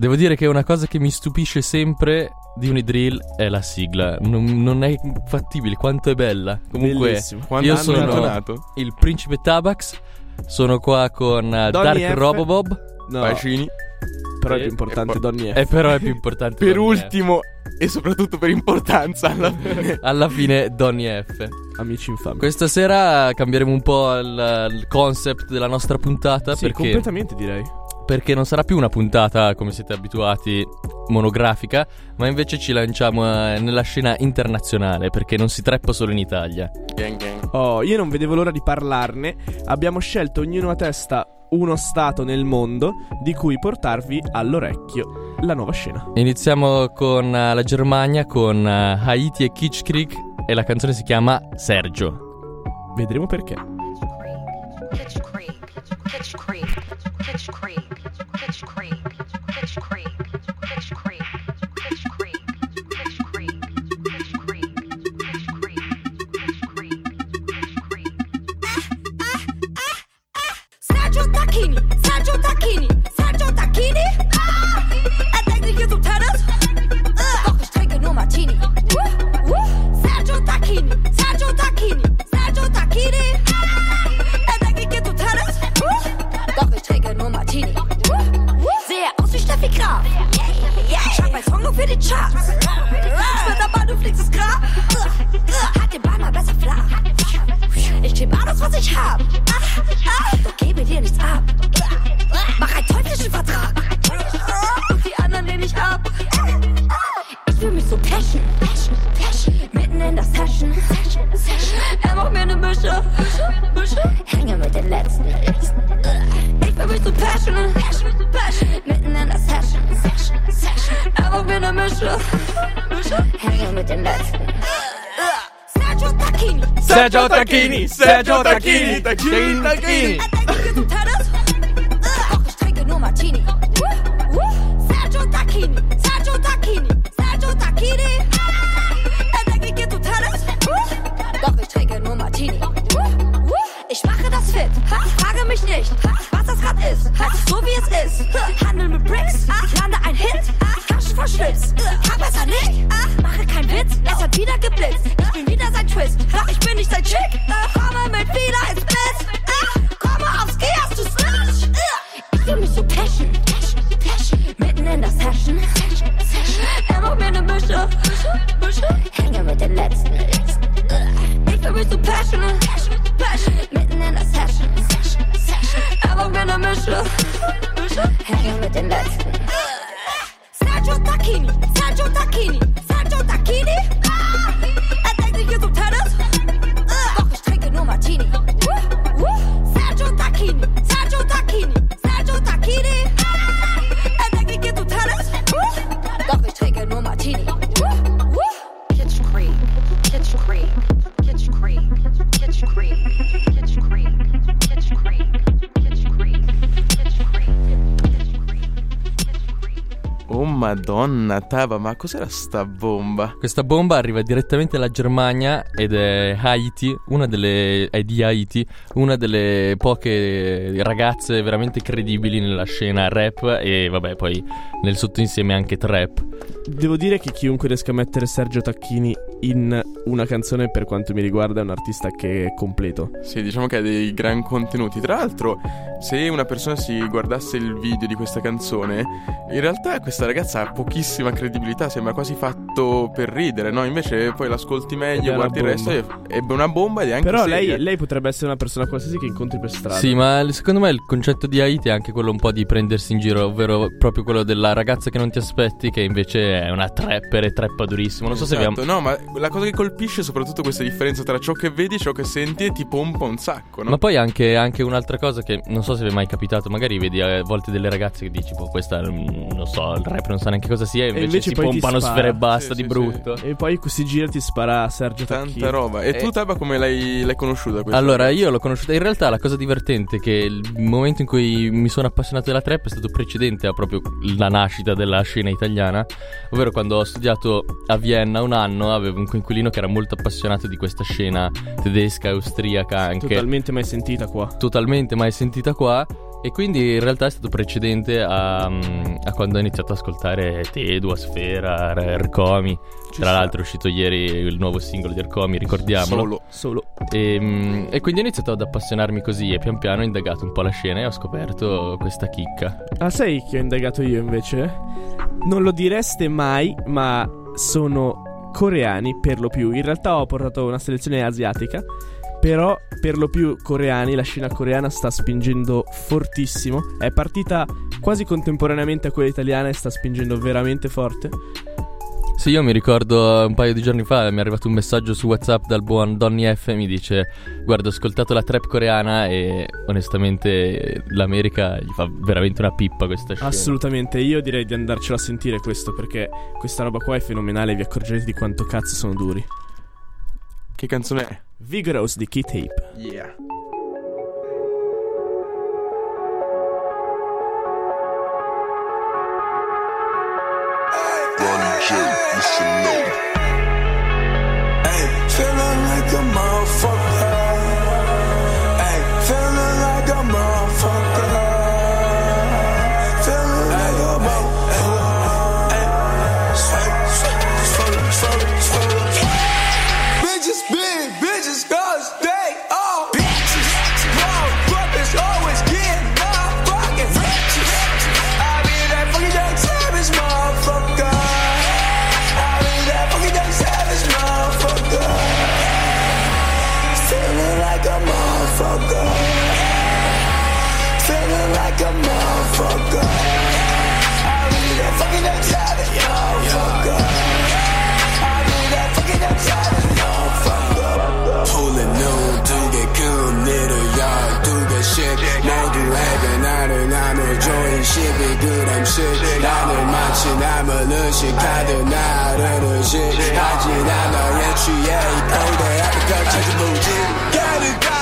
Devo dire che una cosa che mi stupisce sempre di Unidrill è la sigla. Non, non è fattibile quanto è bella. Comunque, Bellissimo. Quando io sono intonato? il principe Tabax. Sono qua con uh, Donny Dark F. Robobob. No, Bacini. però è più importante e poi- Donny F. E però è più importante. Per Donny F. ultimo e soprattutto per importanza alla fine. Alla fine, Donny F. Amici infami. Questa sera cambieremo un po' il, il concept della nostra puntata Sì, perché, completamente direi. Perché non sarà più una puntata, come siete abituati, monografica, ma invece ci lanciamo eh, nella scena internazionale perché non si treppa solo in Italia. Gang gang. Oh, io non vedevo l'ora di parlarne. Abbiamo scelto ognuno a testa uno stato nel mondo di cui portarvi all'orecchio la nuova scena. Iniziamo con eh, la Germania, con eh, Haiti e Kitschkrieg e la canzone si chiama Sergio. Vedremo perché. Pitch Creek, Pitch Creek, Sete outra quinta, quinta, quinta. Madonna, Tava, ma cos'era sta bomba? Questa bomba arriva direttamente dalla Germania ed è Haiti, una delle è di Haiti, una delle poche ragazze veramente credibili nella scena rap e vabbè, poi nel sottoinsieme anche trap. Devo dire che chiunque riesca a mettere Sergio Tacchini in una canzone, per quanto mi riguarda, è un artista che è completo. Sì, diciamo che ha dei gran contenuti. Tra l'altro, se una persona si guardasse il video di questa canzone, in realtà questa ragazza ha pochissima credibilità, sembra quasi fatto per ridere, no? Invece poi l'ascolti meglio, una guardi il resto, è, è una bomba ed è anche Però lei, lei potrebbe essere una persona qualsiasi che incontri per strada. Sì, ma secondo me il concetto di Haiti è anche quello un po' di prendersi in giro, ovvero proprio quello della ragazza che non ti aspetti, che invece è una trapper e trappa durissimo. Non so se Esatto, abbiamo. No, ma la cosa che colpisce è soprattutto questa differenza tra ciò che vedi e ciò che senti e ti pompa un sacco, no? Ma poi anche, anche un'altra cosa che non so se vi è mai capitato, magari vedi a volte delle ragazze che dici, boh, questa mm, non so, il rap non sa neanche cosa sia, e invece, invece si poi ti pompano spara. sfere e basta Sì, di sì, brutto. E poi si gira e ti spara Sergio. Tanta roba. E Eh. tu, Taba, come l'hai, l'hai conosciuta questa Allora, io l'ho conosciuta. In realtà, la cosa divertente è che il momento in cui mi sono appassionato della trap è stato precedente a proprio la nascita della scena italiana. Ovvero, quando ho studiato a Vienna un anno, avevo un coinquilino che era molto appassionato di questa scena tedesca, austriaca, anche Totalmente mai sentita qua. totalmente mai sentita qua. E quindi in realtà è stato precedente a, mm, a quando ho iniziato ad ascoltare Tedu, Asfera, R- Rcomi. Tra l'altro è uscito ieri il nuovo singolo di Rcomi, ricordiamolo. Solo. Solo. E, mm, e quindi ho iniziato ad appassionarmi così e pian piano ho indagato un po' la scena e ho scoperto questa chicca. Ah, sai che ho indagato io invece? Non lo direste mai, ma sono coreani per lo più. In realtà ho portato una selezione asiatica. Però per lo più coreani, la scena coreana sta spingendo fortissimo. È partita quasi contemporaneamente a quella italiana e sta spingendo veramente forte. Sì, io mi ricordo un paio di giorni fa mi è arrivato un messaggio su WhatsApp dal buon Donny F. Mi dice: Guarda, ho ascoltato la trap coreana e onestamente l'America gli fa veramente una pippa questa scena. Assolutamente, io direi di andarcelo a sentire questo perché questa roba qua è fenomenale. Vi accorgerete di quanto cazzo sono duri. Che canzone è? Vigorous di Key Tape. Yeah. Ronnie J, listen up. 나눠줘인 12g씩 나를 마치 남을 의식하듯 나를 의식하지 않아의 취해 이 포대 앞에 펼쳐진 무지 깨를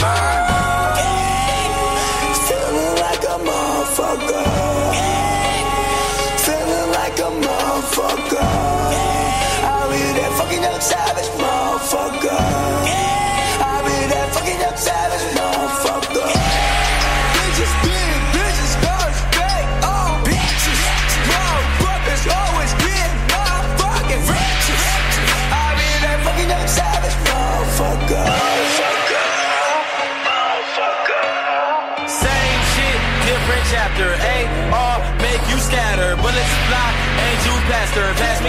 man Feeling like a motherfucker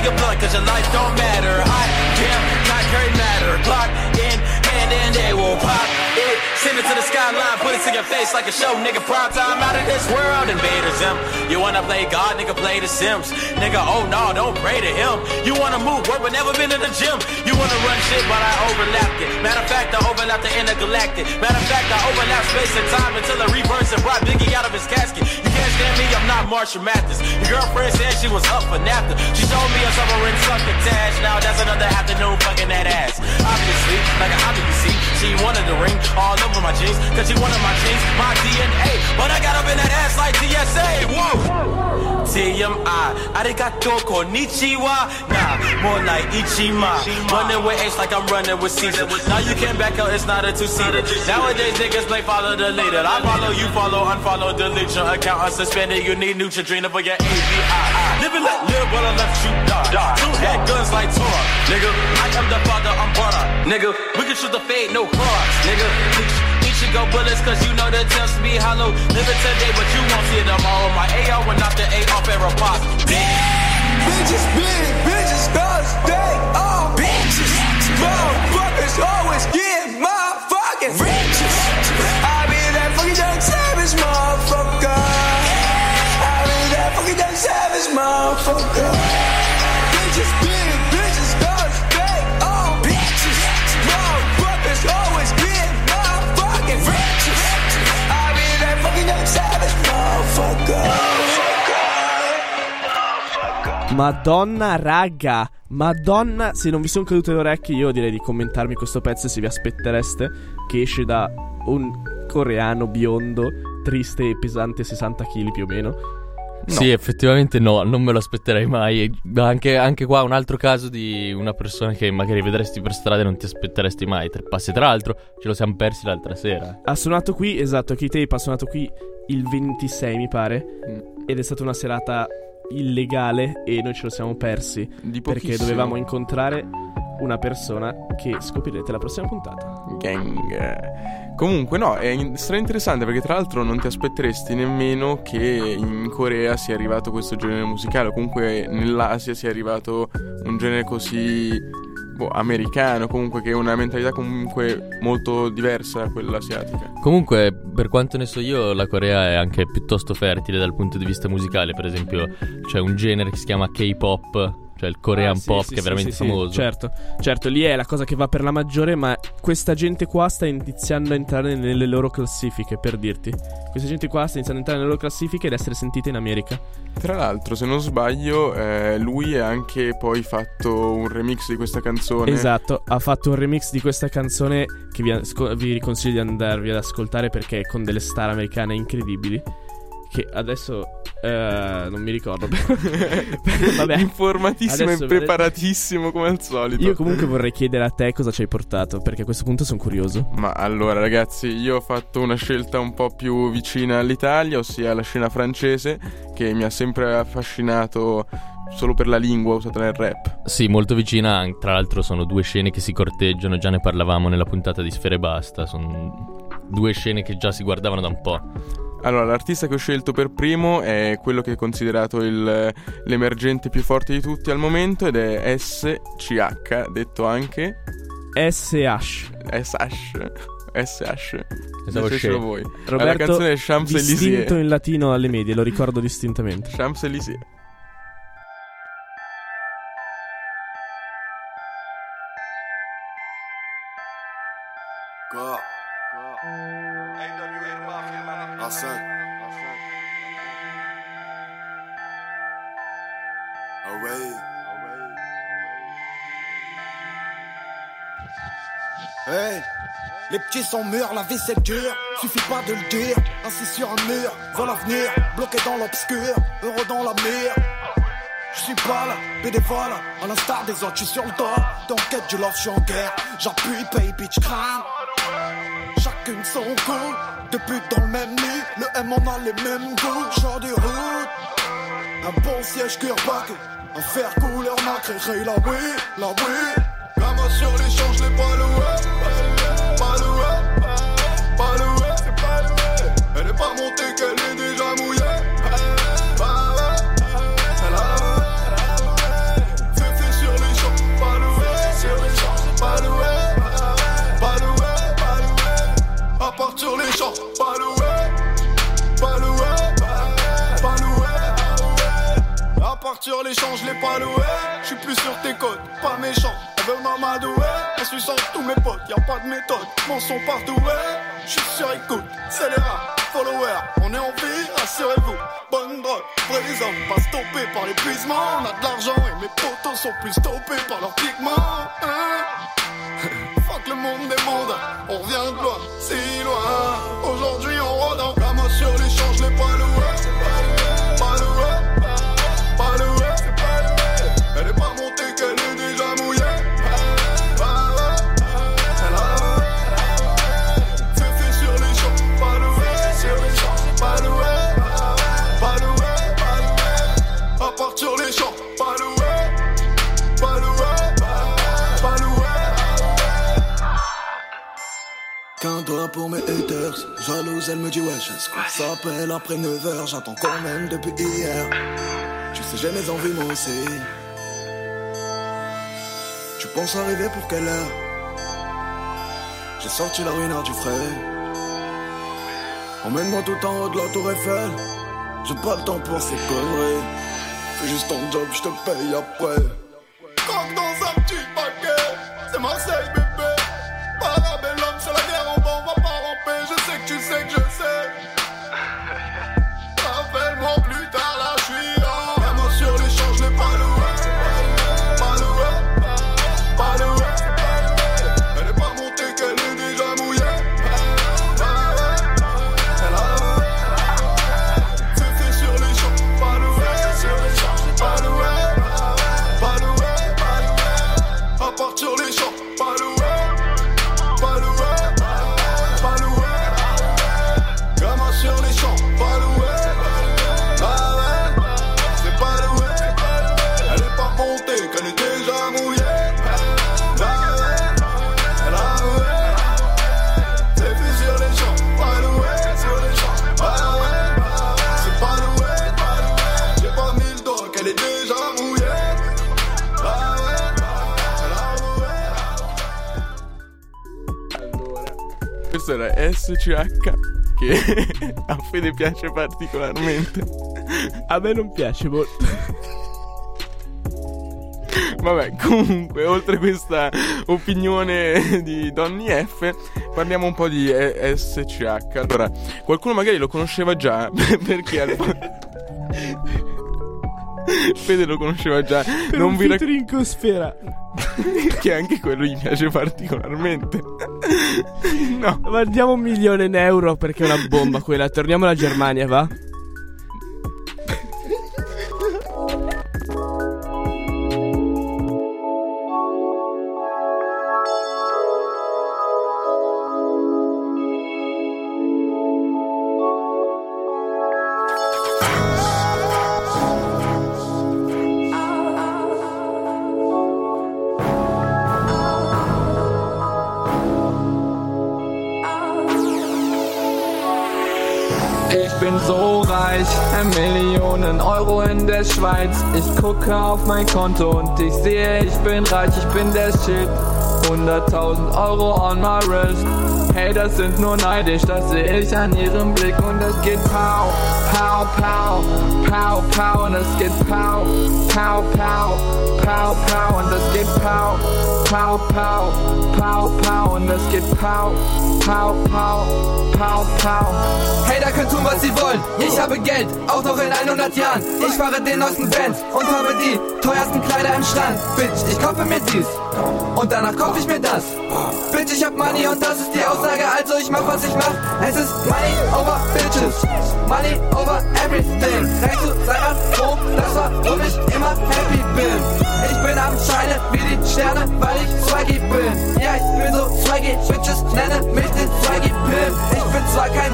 your blood, cause your life don't matter. I am not great matter. Glock it to the skyline, put it to your face like a show, nigga. Prime time out of this world, invaders him. You wanna play God, nigga, play the Sims. Nigga, oh no, don't pray to him. You wanna move, work, but never been in the gym. You wanna run shit, but I overlapped it. Matter of fact, I overlapped the intergalactic. Matter of fact, I overlapped space and time until the reverse and brought Biggie out of his casket. You can't stand me, I'm not Marshall Mathers. Your girlfriend said she was up for napkin. She told me a submarine succotash. Now that's another afternoon fucking that ass. Obviously, like see. She wanted the ring all my jeans, cause she wanted my jeans, my DNA. But I got up in that ass like TSA. Whoa! TMI, arigato konnichiwa. Nah, more like Ichima. Running with H like I'm running with Caesar. Now you can't back out, it's not a two-seater. Nowadays niggas play follow the leader. I follow you, follow, unfollow, delete your account unsuspended. You need Neutrogena for your. Live and let live, but I left you die. Two head guns like Torah, nigga. I am the father, I'm butter, nigga. We can shoot the fade, no cross, nigga. Go bullets, cause you know the attempts be hollow. Live it today, but you won't see it tomorrow. My AR went off the Madonna raga, Madonna, se non vi sono cadute le orecchie io direi di commentarmi questo pezzo se vi aspettereste che esce da un coreano biondo, triste e pesante 60 kg più o meno. Sì, effettivamente no, non me lo aspetterei mai. Anche, anche qua un altro caso di una persona che magari vedresti per strada e non ti aspetteresti mai. Tre passi, tra l'altro, ce lo siamo persi l'altra sera. Ha suonato qui, esatto, K-Tape ha suonato qui il 26 mi pare Mm. ed è stata una serata illegale e noi ce lo siamo persi perché dovevamo incontrare una persona che scoprirete la prossima puntata. Gang. Comunque, no, è stra interessante perché tra l'altro non ti aspetteresti nemmeno che in Corea sia arrivato questo genere musicale, o comunque nell'Asia sia arrivato un genere così boh, americano, comunque che è una mentalità comunque molto diversa da quella asiatica. Comunque, per quanto ne so io, la Corea è anche piuttosto fertile dal punto di vista musicale. Per esempio, c'è un genere che si chiama K-pop, cioè il Korean Ah, sì, pop, sì, che è veramente sì, sì, famoso. certo, certo, lì è la cosa che va per la maggiore, ma questa gente qua sta iniziando a entrare nelle loro classifiche, per dirti. Questa gente qua sta iniziando a entrare nelle loro classifiche ed essere sentita in America. Tra l'altro, se non sbaglio, eh, lui ha anche poi fatto un remix di questa canzone. Esatto, ha fatto un remix di questa canzone che vi, asco- vi consiglio di andarvi ad ascoltare perché è con delle star americane incredibili. Che adesso eh, non mi ricordo. Vabbè, Informatissimo Adesso e vedete- preparatissimo come al solito. io comunque vorrei chiedere a te cosa ci hai portato perché a questo punto sono curioso. Ma allora ragazzi, io ho fatto una scelta un po' più vicina all'Italia, ossia la scena francese, che mi ha sempre affascinato solo per la lingua usata nel rap. Sì, molto vicina. Tra l'altro, sono due scene che si corteggiano. Già ne parlavamo nella puntata di Sfere e Basta. Sono due scene che già si guardavano da un po'. Allora, l'artista che ho scelto per primo è quello che è considerato il- l'emergente più forte di tutti al momento ed è SCH, detto anche SH. SH. SH. Pensavo Dicecelo Shea. voi. la Roberto, canzone è Champs-Élysées. distinto in latino alle medie, lo ricordo distintamente. Champs-Élysées. Away. Hey les petits sont mûrs, la vie c'est dur, suffit pas de le dire. Assis sur un mur, voit l'avenir, bloqué dans l'obscur, heureux dans la mire. Je suis pas là, bénévole, à l'instar des autres, je suis sur le toit. Dans quête du love, je suis en guerre, j'appuie, pay, bitch, crame lacunes sont cool. Depuis dans le même nid, le M en a les mêmes goûts. Genre des routes, un bon siège back un fer couleur nacre et la oui, la oui. La main sur l'échange, les pas loués, pas loués, pas loués, pas loués, pas loués. Elle est pas montée qu'elle est. Partir les je l'ai pas loué. Je suis plus sur tes côtes, pas méchant. Elle veut m'amadouer. En suçant tous mes potes, y a pas de méthode. Mon son partout, ouais. Je suis sur écoute, c'est les rats, followers. On est en vie, rassurez-vous. Bonne drogue, hommes, pas stoppés par l'épuisement. On a de l'argent et mes potos sont plus stoppés par leurs pigments. Hein Fuck le monde des mondes, on revient de loin, si loin. Aujourd'hui on rôde en Pour mes haters, jalouse elle me dit wesh est-ce qu'on s'appelle après 9h, j'attends quand même depuis hier. Tu sais j'ai mes envies moi aussi. Tu penses arriver pour quelle heure? J'ai sorti la ruine du frais. Emmène-moi tout en haut de la tour Eiffel. J'ai pas le temps pour ces conneries. Fais juste ton job, je te paye après SCH che a Fede piace particolarmente. A me non piace molto. Vabbè, comunque, oltre questa opinione di Donny F, parliamo un po' di SCH. Allora, qualcuno magari lo conosceva già perché al... Fede lo conosceva già. Per non un vi rac- featuring con Sfera. che anche quello gli piace particolarmente. no. Ma diamo un milione in euro perché è una bomba quella. Torniamo alla Germania, va? Euro in der Schweiz. Ich gucke auf mein Konto und ich sehe, ich bin reich, ich bin der Shit. 100.000 Euro on my wrist. Hey, das sind nur neidisch, das sehe ich an ihrem Blick und es geht pow, pow, pow, pow, pow und es geht pow, pow, pow, pow, pow und es geht pow, pow, pow, pow, pow und es geht pow, pow, pow, pow, pow. Hey, da könnt tun, was sie wollen. Ich habe Geld, auch noch in 100 Jahren. Ich fahre den neuesten Benz und habe die teuersten Kleider im Stand. Bitch, ich kaufe mir dies und danach kaufe ich mir das. Bitch, ich hab Money und das ist die Aussage, also ich mach, was ich mach. Es ist Money over Bitches, Money over everything. Recht zu sei mal froh, das warum ich immer happy bin. Ich bin am Scheine wie die Sterne, weil ich swaggy bin. Ja, ich bin so swaggy, Bitches nenne mich den swaggy Pin. Ich bin zwar kein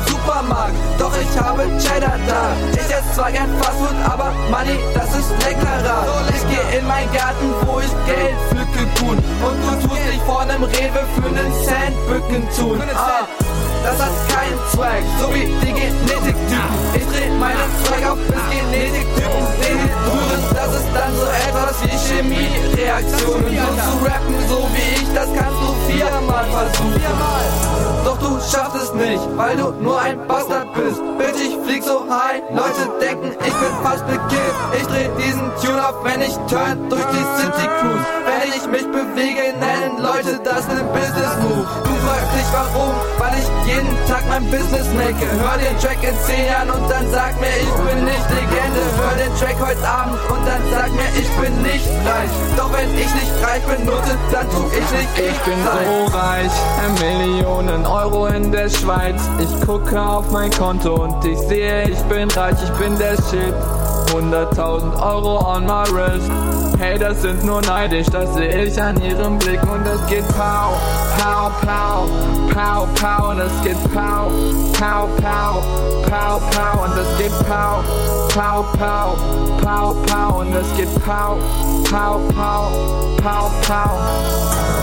zwar gern Fastfood, aber Money, das ist leckerer. Ich geh in meinen Garten, wo ich Geld pflücke tun. Und du tust dich vor nem Rewe für nen Cent bücken tun. Ah, das hat keinen Swag, so wie die Genetiktypen. Ich dreh meinen Swag auf bis Genetiktypen dehydrieren. Das ist dann so etwas wie Chemiereaktionen. So zu rappen, so wie ich, das kannst du viermal versuchen. Doch du schaffst es nicht, weil du nur ein Bastard bist. Bitch, ich flieg so high, Leute denken, ich bin fast bekifft. Ich dreh diesen Tune auf, wenn ich turn durch die City Cruise. Wenn ich mich bewege, nennen Leute das nen Business Move. Du fragst dich warum, weil ich jeden Tag mein Business make. Hör den Track in 10 Jahren und dann sag mir, ich bin nicht Legende. Hör den Track heute Abend und dann sag mir, ich bin nicht reich. Doch wenn ich nicht reich bin, Note, dann tu ich nicht Ich bin sein. so reich, Millionen Euro in der Schweiz. Ich gucke auf mein Konto und ich sehe, ich bin reich, ich bin der Shit. 100.000 Euro on my wrist. Hey, das sind nur neidisch, das sehe ich an ihrem Blick und es geht pow, pow, pow, pow, pow und es geht pow, pow, pow, pow, pow und es geht pow, pow, pow, pow, pow und es geht pow, pow, pow, pow, pow.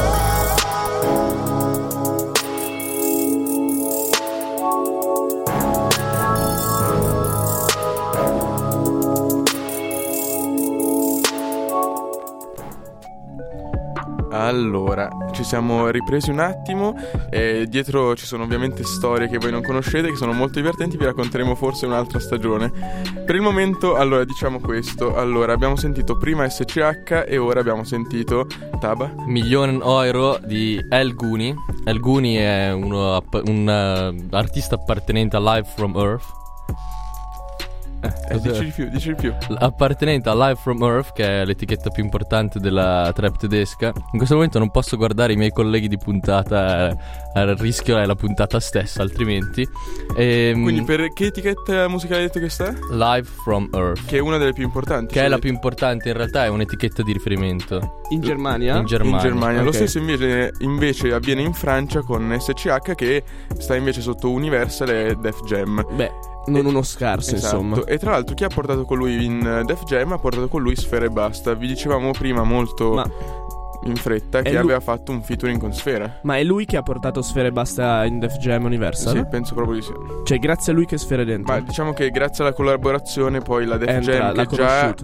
Ci siamo ripresi un attimo e dietro ci sono ovviamente storie che voi non conoscete, che sono molto divertenti, vi racconteremo forse un'altra stagione. Per il momento, allora, diciamo questo. Allora, abbiamo sentito prima SCH e ora abbiamo sentito Taba. Million euro di El Guni. El Guni è uno un eh, artista appartenente a Live from Earth. Eh, dici di più, dici di più. Appartenente a Live from Earth, che è l'etichetta più importante della trap tedesca. In questo momento non posso guardare i miei colleghi di puntata, eh, al rischio è la puntata stessa, altrimenti. Ehm, Quindi per che etichetta musicale hai detto che sta? Live from Earth. Che è una delle più importanti. Che è ci la più importante, in realtà è un'etichetta di riferimento. In Germania? In Germania. In Germania. Lo Ok. stesso invece, invece avviene in Francia con SCH che sta invece sotto Universal e Def Jam. Beh, non uno scarso, Esatto. insomma. E tra l'altro chi ha portato con lui in eh, Def Jam ha portato con lui Sfera e Basta. Vi dicevamo prima molto Ma, in fretta che lui- aveva fatto un featuring con Sfera. ma è lui che ha portato Sfera e Basta in Def Jam Universal? Sì, penso proprio di sì. Cioè, grazie a lui che Sfera è dentro. Ma diciamo che grazie alla collaborazione poi la Def Entra, Jam che già ha,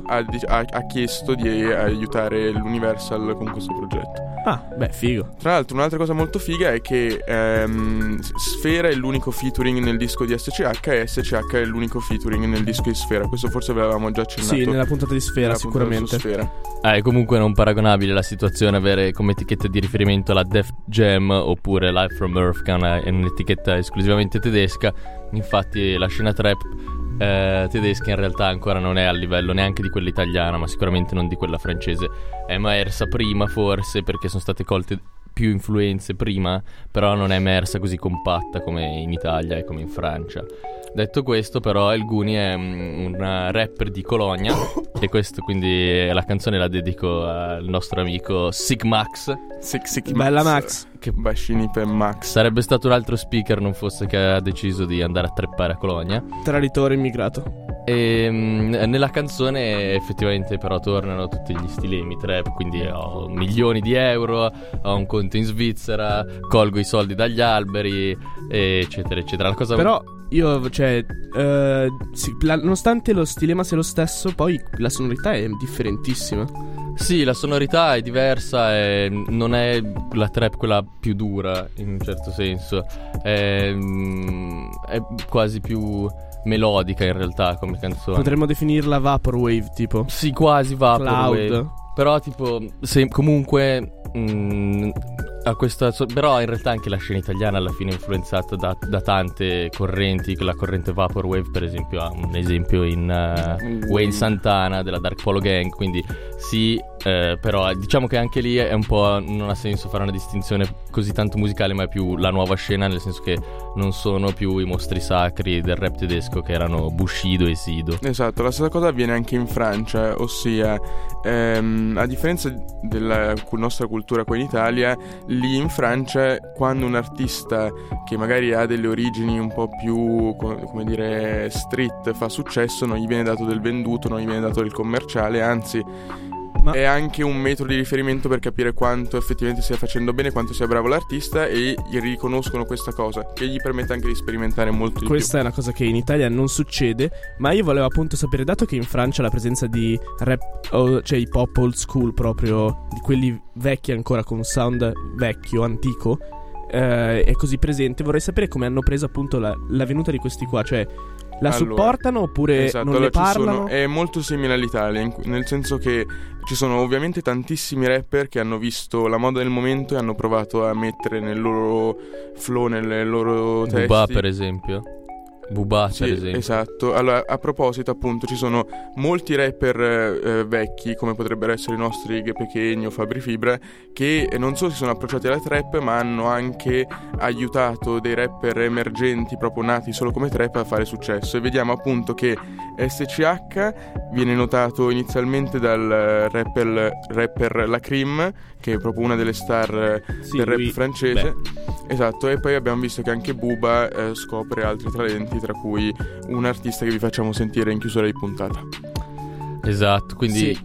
ha- ha chiesto di aiutare l'Universal con questo progetto. Ah, beh, figo. Tra l'altro, un'altra cosa molto figa è che ehm, Sfera è l'unico featuring nel disco di SCH e SCH è l'unico featuring nel disco di Sfera. Questo forse ve l'avevamo già accennato. Sì, nella puntata di Sfera, nella sicuramente. Sfera. Ah, è comunque non paragonabile la situazione avere come etichetta di riferimento la Def Jam oppure Live from Earth, che è un'etichetta esclusivamente tedesca. Infatti, la scena trap eh, tedesca in realtà ancora non è a livello neanche di quella italiana, ma sicuramente non di quella francese. È emersa prima, forse, perché sono state colte più influenze prima, però non è emersa così compatta come in Italia e come in Francia. Detto questo, però, El Guni è mm, una rapper di Colonia e questo quindi la canzone la dedico al nostro amico Sigmax. Sick, sick Bella Max. Che bacini per Max. Sarebbe stato un altro speaker non fosse che ha deciso di andare a treppare a Colonia. Traditore immigrato. E mm, nella canzone effettivamente però tornano tutti gli stilemi trap, quindi ho milioni di euro, ho un conto in Svizzera, colgo i soldi dagli alberi, eccetera, eccetera. La cosa Però io, cioè, eh, sì, la- nonostante lo stilema sia lo stesso, poi la sonorità è differentissima. Sì, la sonorità è diversa e non è la trap quella più dura in un certo senso. È, mm, è quasi più melodica in realtà come canzone. Potremmo definirla Vaporwave, tipo. Sì, quasi Vaporwave. Cloud. Però tipo, se comunque mm, a questa però in realtà anche la scena italiana alla fine è influenzata da, da tante correnti, la corrente Vaporwave per esempio ha un esempio in eh, Wayne Santana della Dark Polo Gang, quindi sì, eh, però diciamo che anche lì è un po' non ha senso fare una distinzione così tanto musicale, ma è più la nuova scena nel senso che non sono più i mostri sacri del rap tedesco che erano Bushido e Sido. Esatto, la stessa cosa avviene anche in Francia, ossia ehm, a differenza della nostra cultura qua in Italia, lì in Francia quando un artista che magari ha delle origini un po' più, co- come dire, street fa successo, non gli viene dato del venduto, non gli viene dato del commerciale, anzi Ma- è anche un metodo di riferimento per capire quanto effettivamente stia facendo bene, quanto sia bravo l'artista e gli riconoscono questa cosa, che gli permette anche di sperimentare molto di Questa è una cosa che in Italia non succede, ma io volevo appunto sapere, dato che in Francia la presenza di rap, cioè hip hop old school proprio, di quelli vecchi ancora con un sound vecchio, antico, eh, è così presente, vorrei sapere come hanno preso appunto la, la venuta di questi qua, cioè la Allora, supportano oppure Esatto, non allora ne ci sono- parlano? è molto simile all'Italia, in nel senso che ci sono ovviamente tantissimi rapper che hanno visto la moda del momento e hanno provato a mettere nel loro flow, nelle loro testi. Booba per esempio. Booba Sì, per esempio. esatto. Allora, a proposito, appunto, ci sono molti rapper eh, vecchi, come potrebbero essere i nostri Ghe Pechegno, Fabri Fibra, che non solo si sono approcciati alla trap, ma hanno anche aiutato dei rapper emergenti, proprio nati solo come trap, a fare successo. E vediamo appunto che SCH viene notato inizialmente dal eh, rapper, rapper La Cream, che è proprio una delle star eh, Sì, del rap lui- francese. Esatto, e poi abbiamo visto che anche Buba eh, scopre altri talenti, tra cui un artista che vi facciamo sentire in chiusura di puntata. Esatto, quindi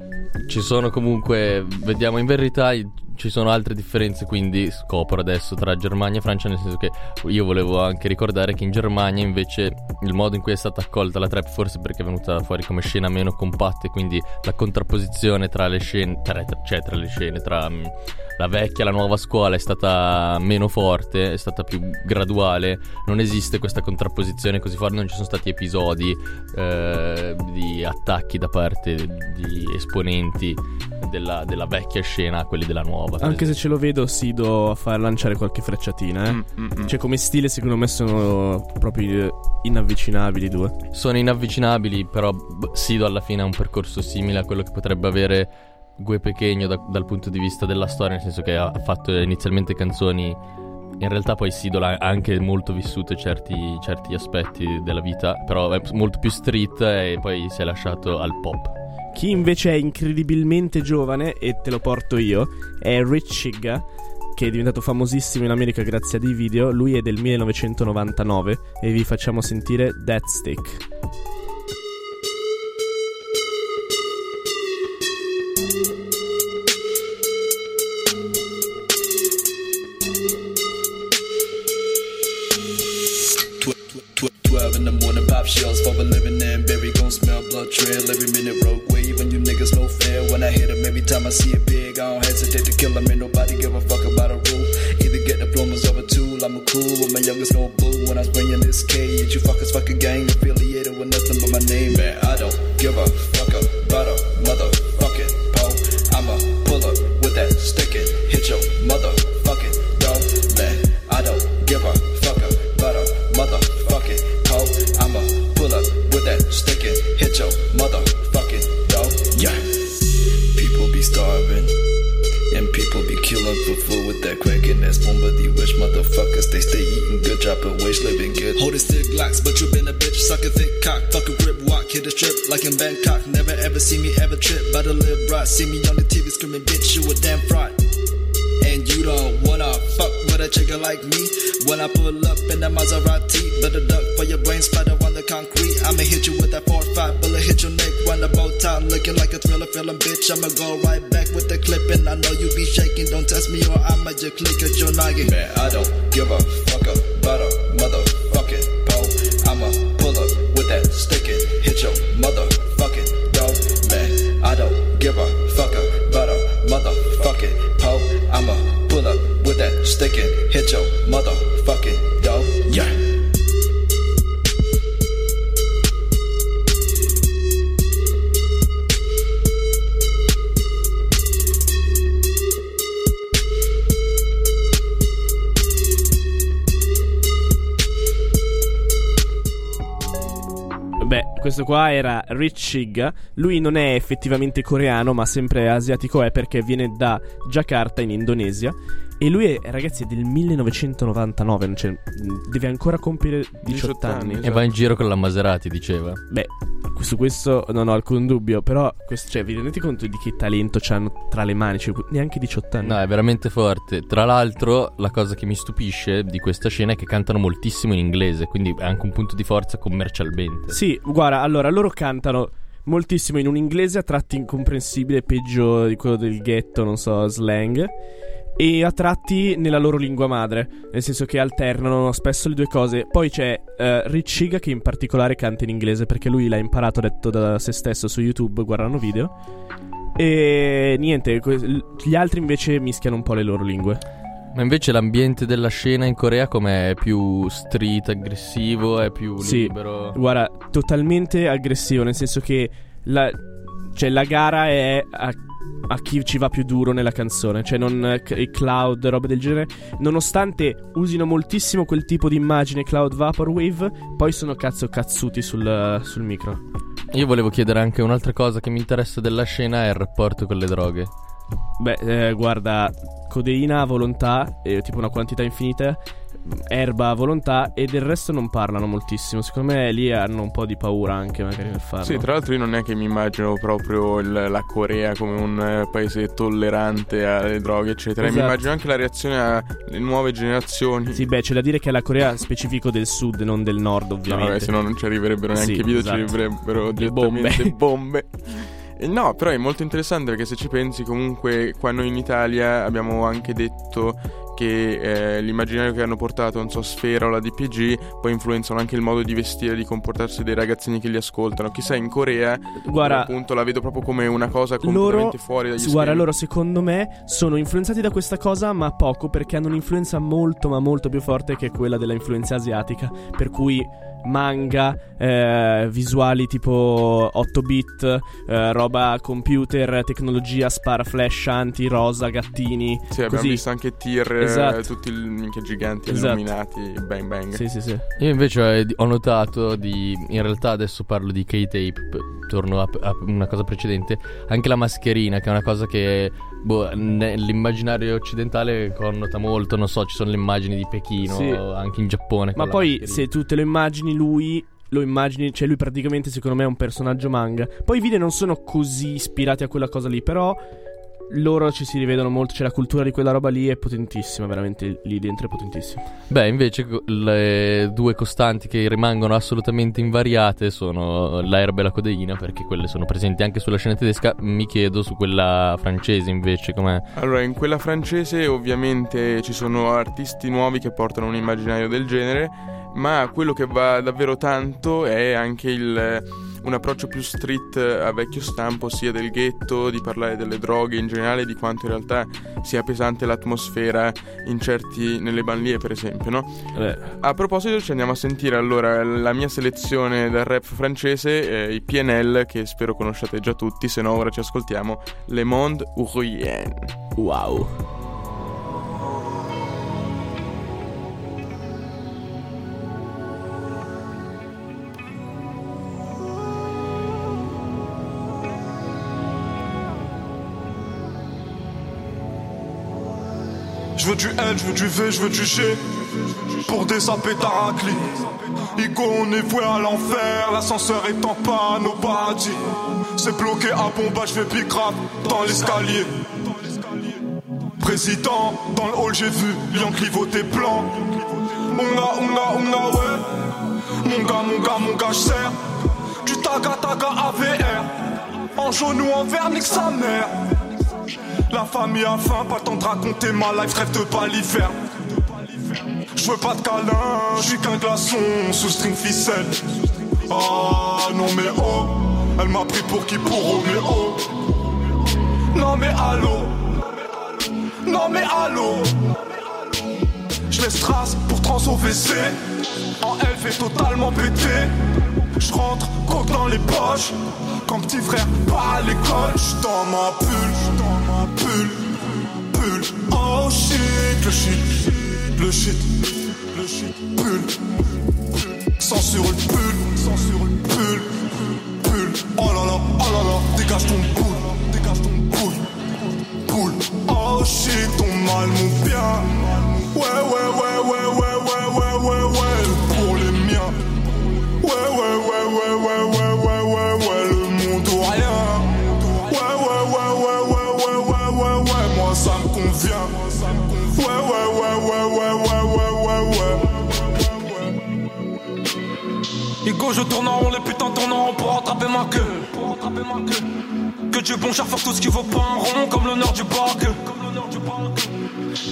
ci sono comunque, vediamo in verità i- ci sono altre differenze, quindi scopro adesso tra Germania e Francia, nel senso che io volevo anche ricordare che in Germania invece il modo in cui è stata accolta la trap, forse perché è venuta fuori come scena meno compatta e quindi la contrapposizione tra le scene, tra, cioè tra le scene, tra mm, la vecchia la nuova scuola è stata meno forte, è stata più graduale, non esiste questa contrapposizione così forte, non ci sono stati episodi eh, di attacchi da parte di esponenti della, della vecchia scena a quelli della nuova. Anche se ce lo vedo Sido a far lanciare qualche frecciatina, eh. Mm, mm, mm. Cioè come stile secondo me sono proprio inavvicinabili i due. Sono inavvicinabili, però b- Sido alla fine ha un percorso simile a quello che potrebbe avere Gue Pechegno da- dal punto di vista della storia, nel senso che ha fatto inizialmente canzoni. In realtà poi Sido ha anche molto vissuto certi, certi aspetti della vita, però è molto più street e poi si è lasciato al pop. Chi invece è incredibilmente giovane, e te lo porto io, è Rich che è diventato famosissimo in America grazie a dei video. Lui è del 1999 e vi facciamo sentire Death Stick. shells for a living and berry gon' smell blood trail every minute. Broke, wave when you niggas no fair. When I hit him every time I see a big, I don't hesitate to kill him and nobody give a fuck about a rule. Either get diplomas or a tool I'm a cool with my youngest no boo. When I was bringing this cage you fuckers fuck a gang affiliated with nothing but my name man. I don't give a era Rich. Lui non è effettivamente coreano, ma sempre asiatico è perché viene da Jakarta in Indonesia. E lui è, ragazzi, è del 1999, cioè, deve ancora compiere 18, 18 anni. anni, E va in giro con la Maserati, diceva. Beh, su questo non ho alcun dubbio, però questo, cioè, vi rendete conto di che talento c'hanno tra le mani? Cioè, neanche 18 anni. No, è veramente forte. Tra l'altro, la cosa che mi stupisce di questa scena è che cantano moltissimo in inglese, quindi è anche un punto di forza commercialmente. Sì, guarda, allora loro cantano moltissimo in un inglese a tratti incomprensibile, peggio di quello del ghetto, non so, slang. E a tratti nella loro lingua madre, nel senso che alternano spesso le due cose. Poi c'è eh, Rich Higa che in particolare canta in inglese perché lui l'ha imparato detto da se stesso su YouTube guardando video. E niente, gli altri invece mischiano un po' le loro lingue. Ma invece l'ambiente della scena in Corea com'è? È più street, aggressivo, è più Sì, libero? Guarda, totalmente aggressivo, nel senso che la, cioè, la gara è a, a chi ci va più duro nella canzone, cioè non eh, cloud, robe del genere. Nonostante usino moltissimo quel tipo di immagine cloud vaporwave, poi sono cazzo cazzuti sul, sul micro. Io volevo chiedere anche un'altra cosa che mi interessa della scena è il rapporto con le droghe. Beh, eh, guarda, codeina a volontà, eh, tipo una quantità infinita, erba a volontà e del resto non parlano moltissimo. Secondo me lì hanno un po' di paura anche magari nel farlo. Sì, tra l'altro io non è che mi immagino proprio il- la Corea come un eh, paese tollerante alle droghe, eccetera. Esatto. Mi immagino anche la reazione alle nuove generazioni. Sì, beh, c'è da dire che è la Corea specifico del sud, non del nord, No, ovviamente. vabbè, se no non ci arriverebbero neanche Sì, i video, esatto. ci arriverebbero Le direttamente bombe. bombe. No, però è molto interessante perché se ci pensi comunque qua noi in Italia abbiamo anche detto che eh, l'immaginario che hanno portato, non so, Sfera o la DPG poi influenzano anche il modo di vestire e di comportarsi dei ragazzini che li ascoltano. Chissà in Corea, Guarda, appunto, la vedo proprio come una cosa loro, completamente fuori dagli sì, guarda, schemi. loro secondo me sono influenzati da questa cosa, ma poco perché hanno un'influenza molto, ma molto più forte che quella della influenza asiatica. Per cui manga, eh, visuali tipo 8 bit, eh, roba computer, tecnologia, spara flash, anti, rosa, gattini. Sì, abbiamo così. visto anche tir, eh, Esatto. tutti il, minchia giganti Esatto. illuminati, bang bang. Sì, sì, sì. Io invece eh, ho notato di. In realtà adesso parlo di K-tape. Torno a, a una cosa precedente. Anche la mascherina, che è una cosa che. Boh, nell'immaginario occidentale connota molto. Non so, ci sono le immagini di Pechino, Sì. anche in Giappone. Ma poi se tu te lo immagini lui lo immagini, cioè lui praticamente secondo me è un personaggio manga. Poi i video non sono così ispirati a quella cosa lì, però loro ci si rivedono molto, cioè la cultura di quella roba lì è potentissima, veramente lì dentro è potentissima. Beh, invece le due costanti che rimangono assolutamente invariate sono l'erba e la codeina, perché quelle sono presenti anche sulla scena tedesca. Mi chiedo su quella francese invece com'è. Allora, in quella francese ovviamente ci sono artisti nuovi che portano un immaginario del genere, ma quello che va davvero tanto è anche il, un approccio più street a vecchio stampo, sia del ghetto, di parlare delle droghe in generale, di quanto in realtà sia pesante l'atmosfera in certi, nelle banlieue per esempio, no? Vabbè, A proposito ci andiamo a sentire allora la mia selezione del rap francese, eh, i PNL, che spero conosciate già tutti, se no ora ci ascoltiamo Le Monde Ourien. wow. Du L, je veux du V, je veux du G. Pour des sapés taracli Igo on est voué à l'enfer. L'ascenseur est en panne au paradis C'est bloqué à bomba, je vais big rap dans l'escalier. Président, dans le hall j'ai vu Lion clivoté blanc Onga, onga, onga, ouais. Mon gars, mon gars, mon gars, j'sers Du taga, taga, AVR En jaune ou en vert, nique sa mère la famille a faim, pas le temps de raconter ma life, rêve de pas l'hiver. Je veux pas de câlin, je suis qu'un glaçon sous string ficelle. Ah non mais oh, elle m'a pris pour qui pour Roméo. Non mais allô, non mais allô. Je laisse trace pour trans au WC. En elle fait totalement péter. Je rentre, coque dans les poches. Quand petit frère part à l'école, j'suis dans ma bulle, dans ma bulle. Oh shit, le shit, le shit, le shit, bulle. Sans sur le pull, sur le pull, pull. Oh là là, oh là là, dégage ton boule, dégage ton boule, boule. Oh shit, ton mal, mon bien. Ouais, ouais, ouais, ouais, je tourne en rond, les putains tournent en rond pour rattraper ma queue. Pour rattraper ma queue. Que Dieu bon cher faire tout ce qui vaut pas un rond, comme l'honneur du bac.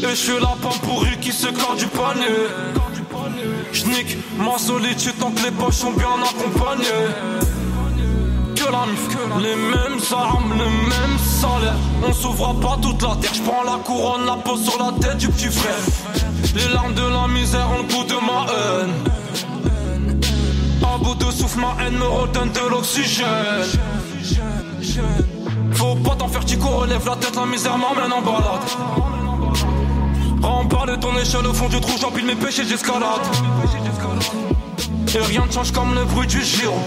Et je suis la pomme pourrie qui s'éclate du panier. J'nique ma solitude tant que les poches sont bien accompagnées. Que la mif, les mêmes armes, le même salaire. On s'ouvre pas toute la terre. J'prends la couronne, la pose sur la tête du petit frère. Les larmes de la misère ont le goût de ma haine. À bout de souffle, ma haine me redonne de l'oxygène. Faut pas t'en faire, Tico, relève la tête, la misère m'emmène en balade. Rempart de ton échelle au fond du trou, j'empile mes péchés, j'escalade. Et rien ne change comme le bruit du giro.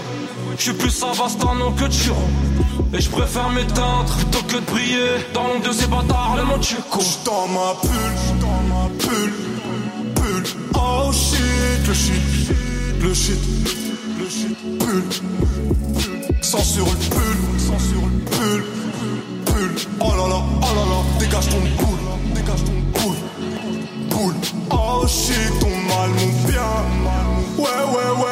Je suis plus Savastano que Chiro. Et je préfère m'éteindre plutôt que de briller dans l'ombre de ces bâtards, les mon chico. dans ma bulle, dans ma bulle, bulle. Oh shit, le shit, le shit, bulle. Sans sur le pull, sans sur le pull, pull. Oh là là, oh là là, dégage ton boule, dégage ton boule, boule. Oh shit, ton mal, mon bien. Ouais, ouais, ouais,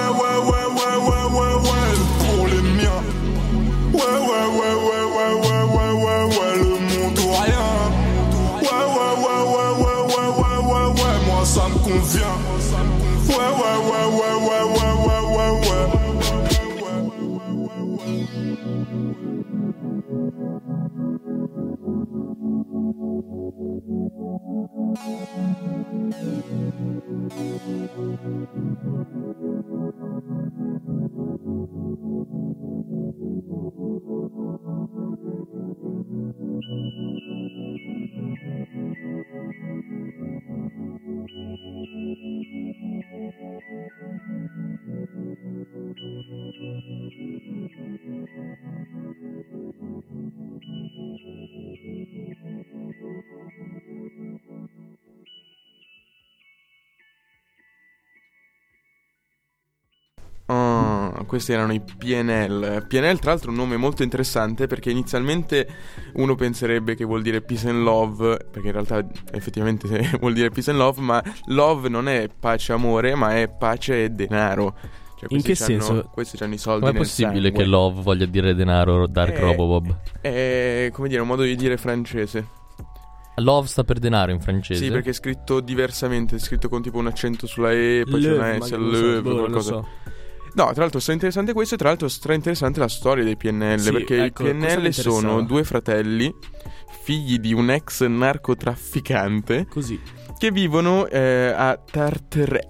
questi erano i PNL. PNL, tra l'altro, è un nome molto interessante perché inizialmente uno penserebbe che vuol dire peace and love, perché in realtà effettivamente vuol dire peace and love, ma love non è pace e amore, ma è pace e denaro. Cioè, In che senso? Questi hanno i soldi Com'è nel possibile sangue. che love voglia dire denaro Dark Eh, Robobob? È come dire un modo di dire francese. Love sta per denaro in francese? Sì, perché è scritto diversamente, è scritto con tipo un accento sulla E, poi c'è Le, una ma S, non lo so, le, boh, lo qualcosa. so. No, tra l'altro interessante questo e tra l'altro interessante la storia dei PNL, Sì, perché ecco, i PNL sono due fratelli, figli di un ex narcotrafficante, Così. che vivono eh, a Tartere.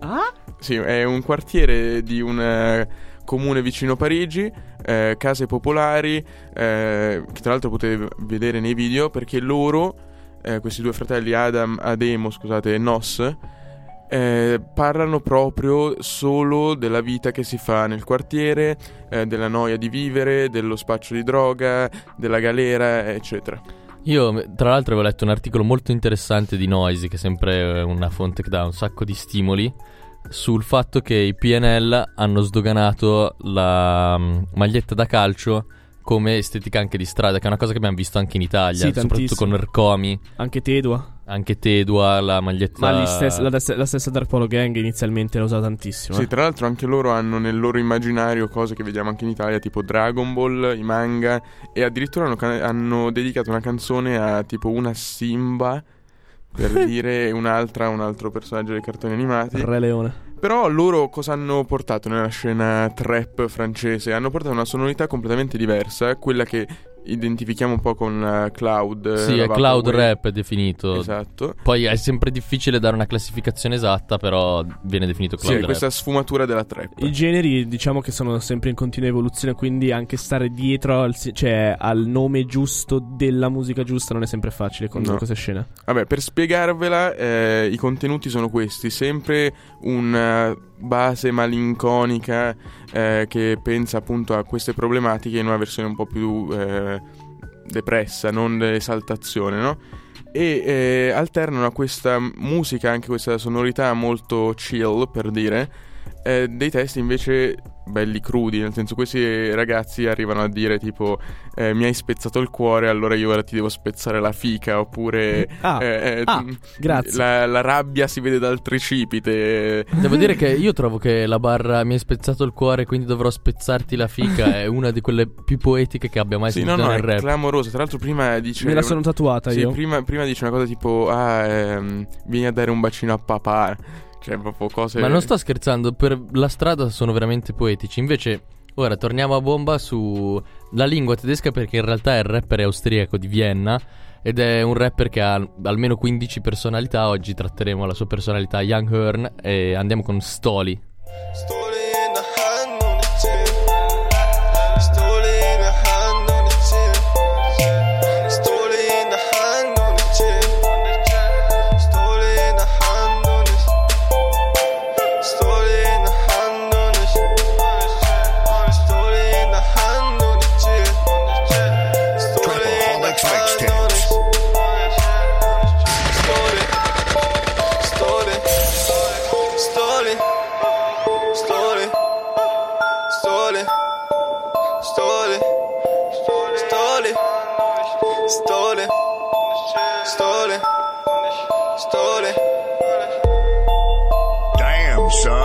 Ah? Sì, è un quartiere di un eh, comune vicino Parigi, eh, case popolari, eh, che tra l'altro potete vedere nei video, perché loro, eh, questi due fratelli, Adam, Ademo, scusate, e Nos, eh, parlano proprio solo della vita che si fa nel quartiere, eh, della noia di vivere, dello spaccio di droga, della galera, eccetera. Io, tra l'altro, avevo letto un articolo molto interessante di Noisy, che è sempre una fonte che dà un sacco di stimoli, sul fatto che i PNL hanno sdoganato la maglietta da calcio come estetica anche di strada, che è una cosa che abbiamo visto anche in Italia, Sì, soprattutto con Ercomi, Anche Tedua. Anche Tedua, la maglietta... Ma gli stessi- la, la stessa Dark Polo Gang inizialmente la usava tantissimo. Sì, eh. tra l'altro anche loro hanno nel loro immaginario cose che vediamo anche in Italia, tipo Dragon Ball, i manga, e addirittura hanno, hanno dedicato una canzone a tipo una Simba, per dire un'altra un altro personaggio dei cartoni animati. Re Leone. Però loro cosa hanno portato nella scena trap francese? Hanno portato una sonorità completamente diversa, quella che identifichiamo un po' con eh, Cloud. Sì, la è cloud Vaporwave. rap è definito. Esatto. Poi è sempre difficile dare una classificazione esatta, però viene definito cloud Sì, rap. questa sfumatura della trap. I generi diciamo che sono sempre in continua evoluzione, quindi anche stare dietro al, cioè, al nome giusto della musica giusta non è sempre facile con No. queste scene. Vabbè, per spiegarvela, eh, i contenuti sono questi: sempre una base malinconica eh, che pensa appunto a queste problematiche in una versione un po' più eh, depressa, non esaltazione, no? E eh, alternano a questa musica, anche questa sonorità molto chill, per dire, eh, dei testi invece belli crudi, nel senso questi ragazzi arrivano a dire tipo eh, mi hai spezzato il cuore, allora io ora ti devo spezzare la fica, oppure Ah, eh, eh, ah, mm, grazie. La, la rabbia si vede dal tricipite. Devo dire che io trovo che la barra mi hai spezzato il cuore, quindi dovrò spezzarti la fica è una di quelle più poetiche che abbia mai Sì, no, sentito no, nel è rap. clamoroso. Tra l'altro prima dice... Me la sono tatuata Sì, io. prima, prima dice una cosa tipo, ah, ehm, vieni a dare un bacino a papà. Cioè, proprio cose... Ma non sto scherzando, per la strada sono veramente poetici. Invece, ora torniamo a bomba su la lingua tedesca perché in realtà è il rapper austriaco di Vienna ed è un rapper che ha almeno 15 personalità. Oggi tratteremo la sua personalità Young Hearn e andiamo con Stoli. Stole son.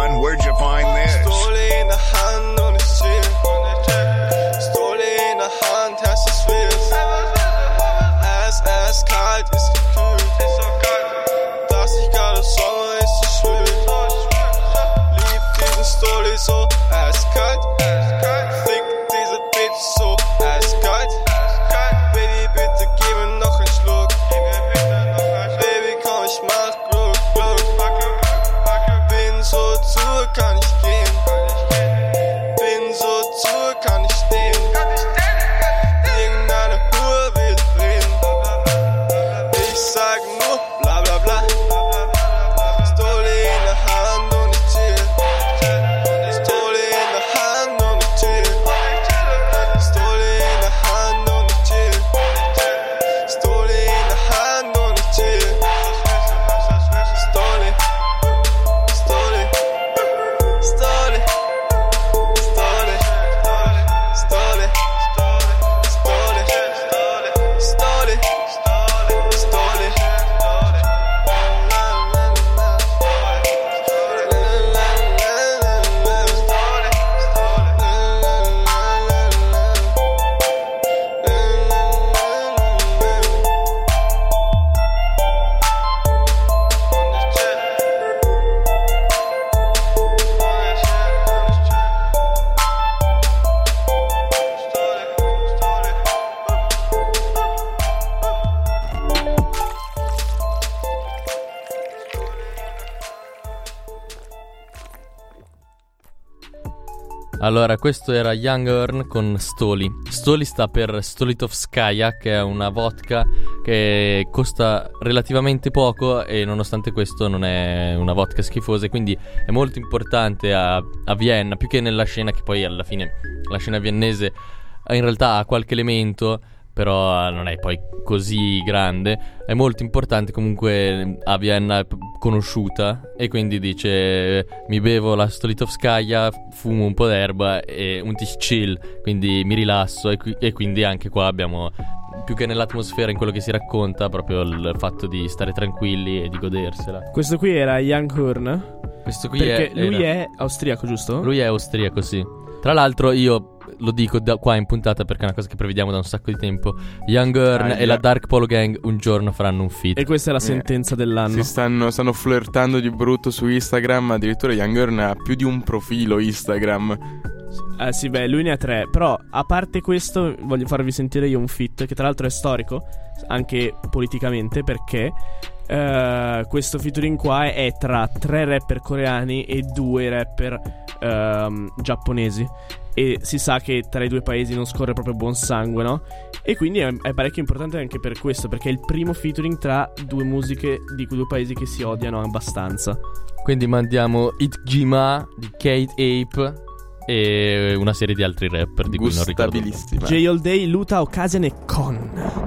Allora, questo era Young Earn con Stoli. Stoli sta per Stolitovskaya, che è una vodka che costa relativamente poco e nonostante questo non è una vodka schifosa, quindi è molto importante a, a Vienna, più che nella scena che poi alla fine la scena viennese in realtà ha qualche elemento però non è poi così grande. È molto importante comunque a Vienna è conosciuta e quindi dice mi bevo la Stolitovskaya, fumo un po' d'erba e un chill, quindi mi rilasso e, qui- e quindi anche qua abbiamo più che nell'atmosfera in quello che si racconta proprio il fatto di stare tranquilli e di godersela. Questo qui era Young Horn. Questo qui Perché è, lui era- è austriaco, giusto? Lui è austriaco, sì. Tra l'altro io lo dico da qua in puntata perché è una cosa che prevediamo da un sacco di tempo. Young Earn Aia. e la Dark Polo Gang un giorno faranno un feat. E questa è la Eh, sentenza dell'anno. Si stanno, stanno flirtando di brutto su Instagram. Addirittura Young Earn ha più di un profilo Instagram. Eh sì, beh, lui ne ha tre. Però, a parte questo, voglio farvi sentire io un fit che tra l'altro è storico, anche politicamente, perché eh, questo featuring qua è tra tre rapper coreani e due rapper ehm, giapponesi. E si sa che tra i due paesi non scorre proprio buon sangue, no? E quindi è, è parecchio importante anche per questo, perché è il primo featuring tra due musiche di quei due paesi che si odiano abbastanza. Quindi mandiamo Itjima di Kate Ape e una serie di altri rapper di cui non ricordo. J. All Day, Luta, Occasion e Con.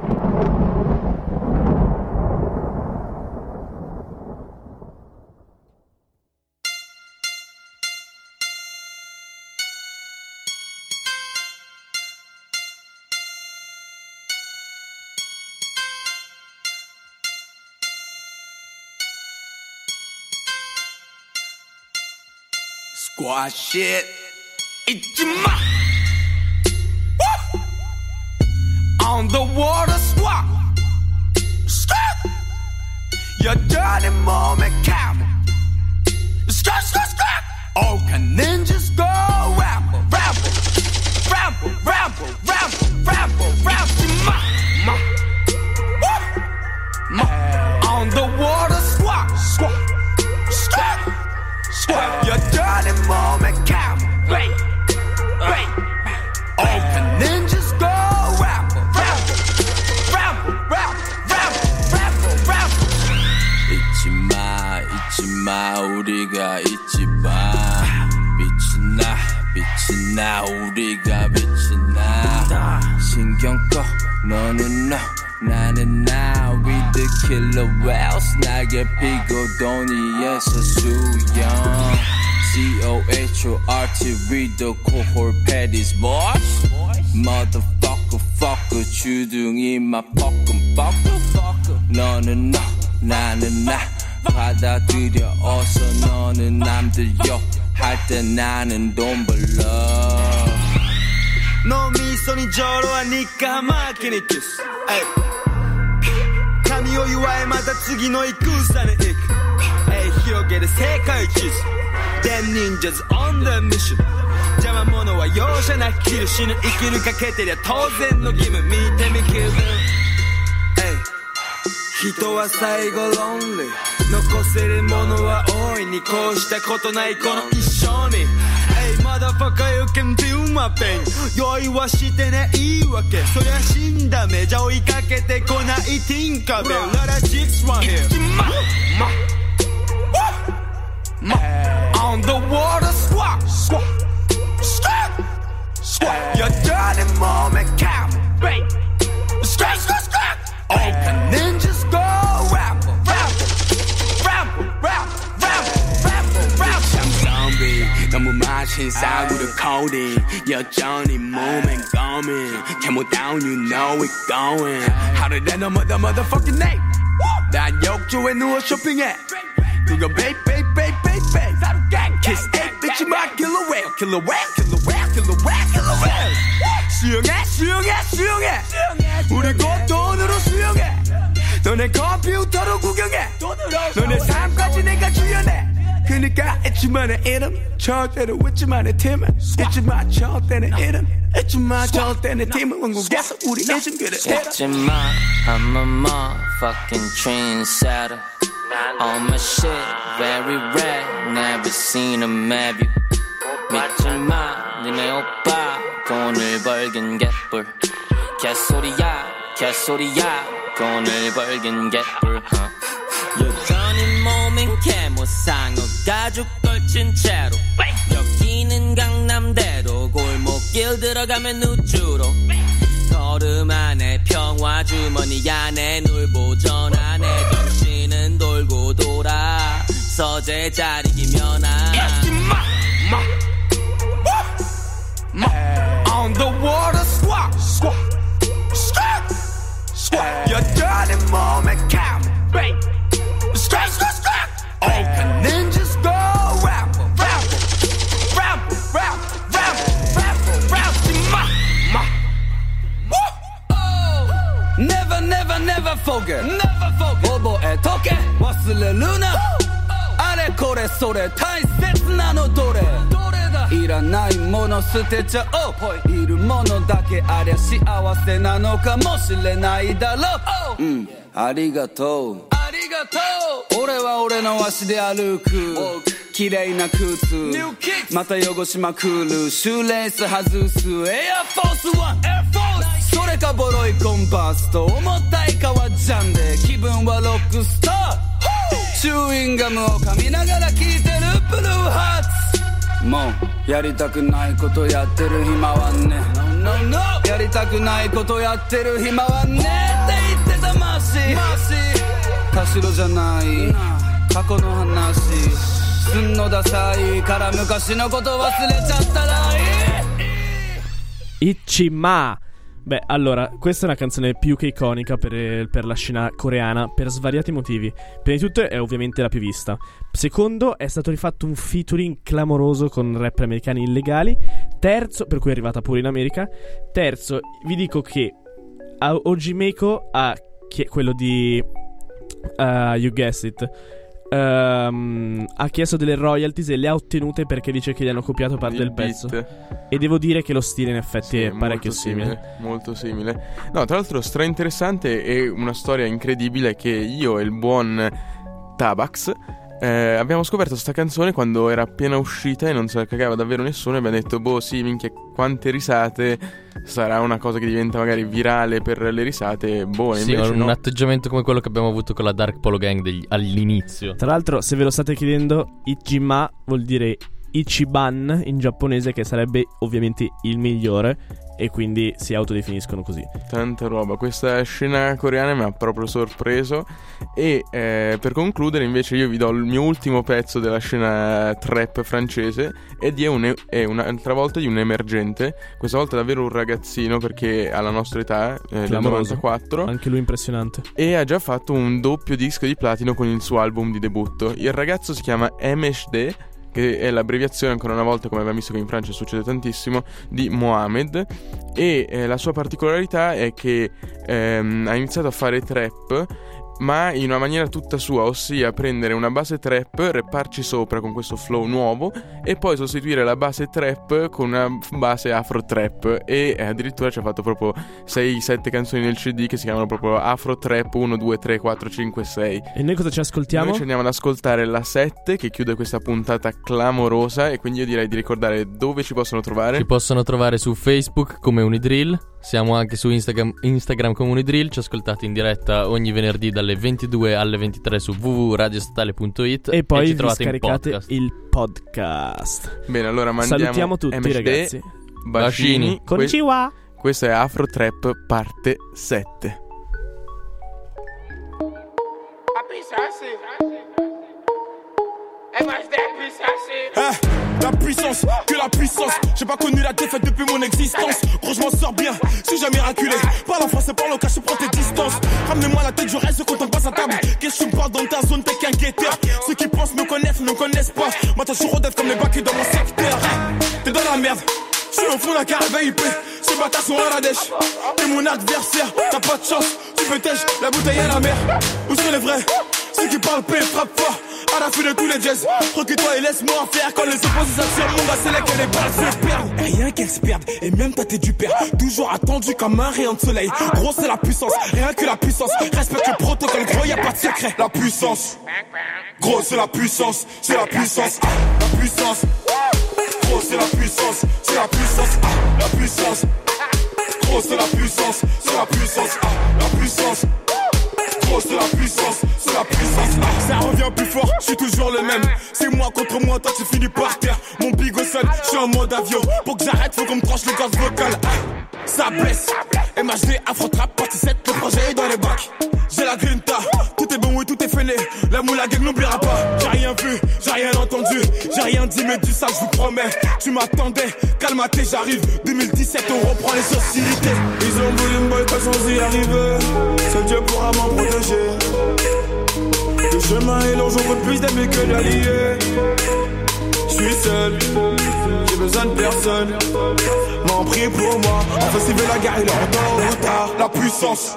Squad shit. Ichima. Woo! On the water squad. Skirt. Your dirty moment camel. Skirt, skirt, skirt. All can ninjas go ramble, ramble, ramble, ramble, ramble, ramble, ramble. Ma, ma. Woo! Ma. On the water Your dirty moment camel. Wait. Wait. All can ninjas go ramble, ramble, ramble, ramble, ramble, ramble, ramble. 잊지 마, 잊지 마, 우리가 잊지 마. 빛이 나, 빛이 나, 우리가 빛이 나. 신경 꺼, 너는 너, 나는 나. We the killer whales, 날개 피고 도니에서 수영. C-O-H-O-R-T, we the cohort patties, boys. Motherfucker, fucker, 주둥이 마 fucking fucker. 너는 너, 나는 나. 받아들여 어서 너는 남들 욕할 때 나는 돈 벌러. 脳みそにジョロは日課マーケにキス神を祝いまた次の戦に行くえい広げる世界地図 Them ninjas on the mission. 邪魔者は容赦なく切る死ぬ生きるかけてりゃ当然の義務見てみ気分人は最後ロンリー残せるものは大いにこうしたことないこの一生に。Hey motherfucker you can feel my pain. 酔いはしてねいいわけそりゃ死んだ目。じゃ追いかけてこないティンカベルララチックスワン here On the water squat, squat, squat, squat. Your dirty moment camel. Wait, squat, squat, squat. All can ninjas go ramble, ramble, ramble, ramble, ramble, ramble, ramble. 참 zombie 너무 마신 싸구려 codeine 여전히 몸엔 coming Camel down you know it going 하루 내 넘어 the motherfucking name. 난 욕조에 누워 쇼핑해. 그건 베이 베이 베이 베이 베이. Kiss it, bitch, my killer whale, killer whale, killer whale, killer whale, killer whale. 수영해, 수영해, 수영해. 우리 곧 돈으로 수영해. 너네 컴퓨터로 구경해. 너네 삶까지 내가 주연해. 그니까 잊지만의 이름 절대로 잊지만의 팀은 잊지마 절대는 이름 잊지마 절대는 팀은 왕국에서 우리 잊은 그를 해라 잊지 마 I'm a motherfucking trendsetter On my shit very rare Never seen a map. 믿지마 니네 오빠 돈을 벌긴 개뿔 개소리야 개소리야 돈을 벌긴 개뿔 어. 여전히 몸은 개모상어 가죽 걸친 채로. 여기는 강남대로 골목길 들어가면 우주로 걸음 안에 평화 주머니 안에 놀보전 안에 정신은 돌고 돌아 서재 자리 기면 아 On the water squat, squat, squat, squat. Your dirty moment count, babe. Squat, squat, squat. All the ninjas Never forget. Never forget. 覚えとけ忘れるなあれこれそれ大切なのどれどれだいらないもの捨てちゃおういるものだけありゃ幸せなのかもしれないだろううんありがとうありがとう俺は俺の足で歩く綺麗な靴また汚しまくるシューレース外すエアフォースワンエアフォースそれかボロいコンパスと重たい革ジャンで気分はロックスター。チューインガムを噛みながら聴いてるブルーハーツ。もうやりたくないことやってる暇はね。No, no, no. やりたくないことやってる暇はね。って言ってたマーシ。ー田代じゃない。過去の話。すんのダサい。から昔のこと忘れちゃったらいい。Ichima. Beh, allora, questa è una canzone più che iconica per, per la scena coreana per svariati motivi. Prima di tutto è ovviamente la più vista. Secondo, è stato rifatto un featuring clamoroso con rapper americani illegali. Terzo, per cui è arrivata pure in America. Terzo, vi dico che a Ojimeko ha quello di uh, You Guessed It. Ehm, ha chiesto delle royalties e le ha ottenute perché dice che gli hanno copiato parte Il del pezzo. beat. E devo dire che lo stile in effetti è Sì, parecchio molto simile. Molto simile. No, tra l'altro stra interessante e una storia incredibile che io e il buon Tabax eh, abbiamo scoperto sta canzone quando era appena uscita e non se la cagava davvero nessuno e abbiamo detto, boh sì, minchia, quante risate, sarà una cosa che diventa magari virale per le risate, boh, Sì, invece un no. atteggiamento come quello che abbiamo avuto con la Dark Polo Gang degli- all'inizio. Tra l'altro, se ve lo state chiedendo, Ichima vuol dire Ichiban in giapponese, che sarebbe ovviamente il migliore, e quindi si autodefiniscono così. Tanta roba, questa scena coreana mi ha proprio sorpreso e eh, per concludere invece io vi do il mio ultimo pezzo della scena trap francese ed è, un, è un'altra volta di un emergente, questa volta davvero un ragazzino perché ha la nostra età, eh, del Clamoroso. 94 Anche lui impressionante. e ha già fatto un doppio disco di platino con il suo album di debutto. Il ragazzo si chiama MHD, che è l'abbreviazione, ancora una volta, come abbiamo visto che in Francia succede tantissimo, di Mohamed. E eh, la sua particolarità è che ehm, ha iniziato a fare trap. Ma in una maniera tutta sua, ossia prendere una base trap, repparci sopra con questo flow nuovo e poi sostituire la base trap con una base afro trap. E eh, addirittura ci ha fatto proprio 6-7 canzoni nel CD che si chiamano proprio Afro Trap 1, 2, 3, 4, 5, 6. E noi cosa ci ascoltiamo? Noi ci andiamo ad ascoltare la 7 che chiude questa puntata clamorosa e quindi io direi di ricordare dove ci possono trovare. Ci possono trovare su Facebook come Unidrill, siamo anche su Instagram, Instagram come Unidrill, ci ascoltate in diretta ogni venerdì dalle 22 alle 23 su www.radiostatale.it E poi ci vi trovate in scaricate podcast. il podcast. Bene, allora mandiamo Salutiamo tutti, MHD, ragazzi. Bacini. Bacini. Que- Konnichiwa. questo è Afro Trap parte 7. Hein, la puissance, que la puissance. J'ai pas connu la défaite depuis mon existence. Gros, je m'en sors bien, si j'ai miraculé. Parle en français, parle au cas, je prends tes distances. Ramenez-moi la tête, je reste quand on passe à table. Qu'est-ce que tu me parles dans ta zone, t'es qu'un guetteur? Ceux qui pensent me connaissent, ne connaissent pas. Moi, toujours d'être comme les bacs dans mon secteur. T'es dans la merde. Je suis au fond d'un carré VIP, ces bâtards sont à la dèche. T'es mon adversaire, t'as pas de chance, tu peux la bouteille à la mer. Où sont les vrais? Ceux qui parlent paix, frappe fort, à la fin de tous les jazz. Recule-toi et laisse-moi faire quand les opposés s'attirent. Mon gars, c'est là que les balles se perdent. Rien qu'elles se perdent, et même toi t'es du père. Toujours attendu comme un rayon de soleil. Gros, c'est la puissance, rien que la puissance. Respecte le protocole, gros, y a pas de secret. La puissance, gros, c'est la puissance, c'est la puissance, la puissance. Gros, c'est la puissance, c'est la puissance, la puissance. Gros, c'est la puissance, c'est la puissance, la puissance. Gros, c'est la puissance, c'est la puissance. ah. Ça revient plus fort, je suis toujours le même. C'est moi contre moi, toi tu finis par terre. Mon big au sol, je suis en mode avion. Pour que j'arrête, faut qu'on me tranche le gaz vocal. Ah, ça blesse. MHD, Afro Trap, partie 7, le projet est dans les bacs. J'ai la grinta, tout est bon et tout est fêlé. La moula gang n'oubliera pas. J'ai rien vu, j'ai rien entendu, j'ai rien dit, mais du ça, je vous promets. Tu m'attendais, calme-toi, j'arrive. 2017, on reprend les hostilités. Ils ont voulu me boycott sans y arriver. Seul Dieu pourra m'en protéger. Le chemin est long, j'en plus d'amis que d'alliés. Je suis seul, j'ai besoin de personne. M'en prie pour moi. Enfin, s'il veut la guerre, il est en retard. La puissance,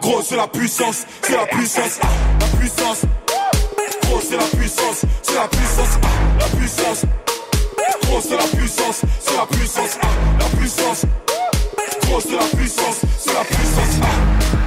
gros, c'est la puissance, c'est la puissance, la puissance. Gros, c'est la puissance, c'est la puissance, la puissance. Gros, c'est la puissance, c'est la puissance, la puissance. Gros, c'est la puissance, c'est la puissance.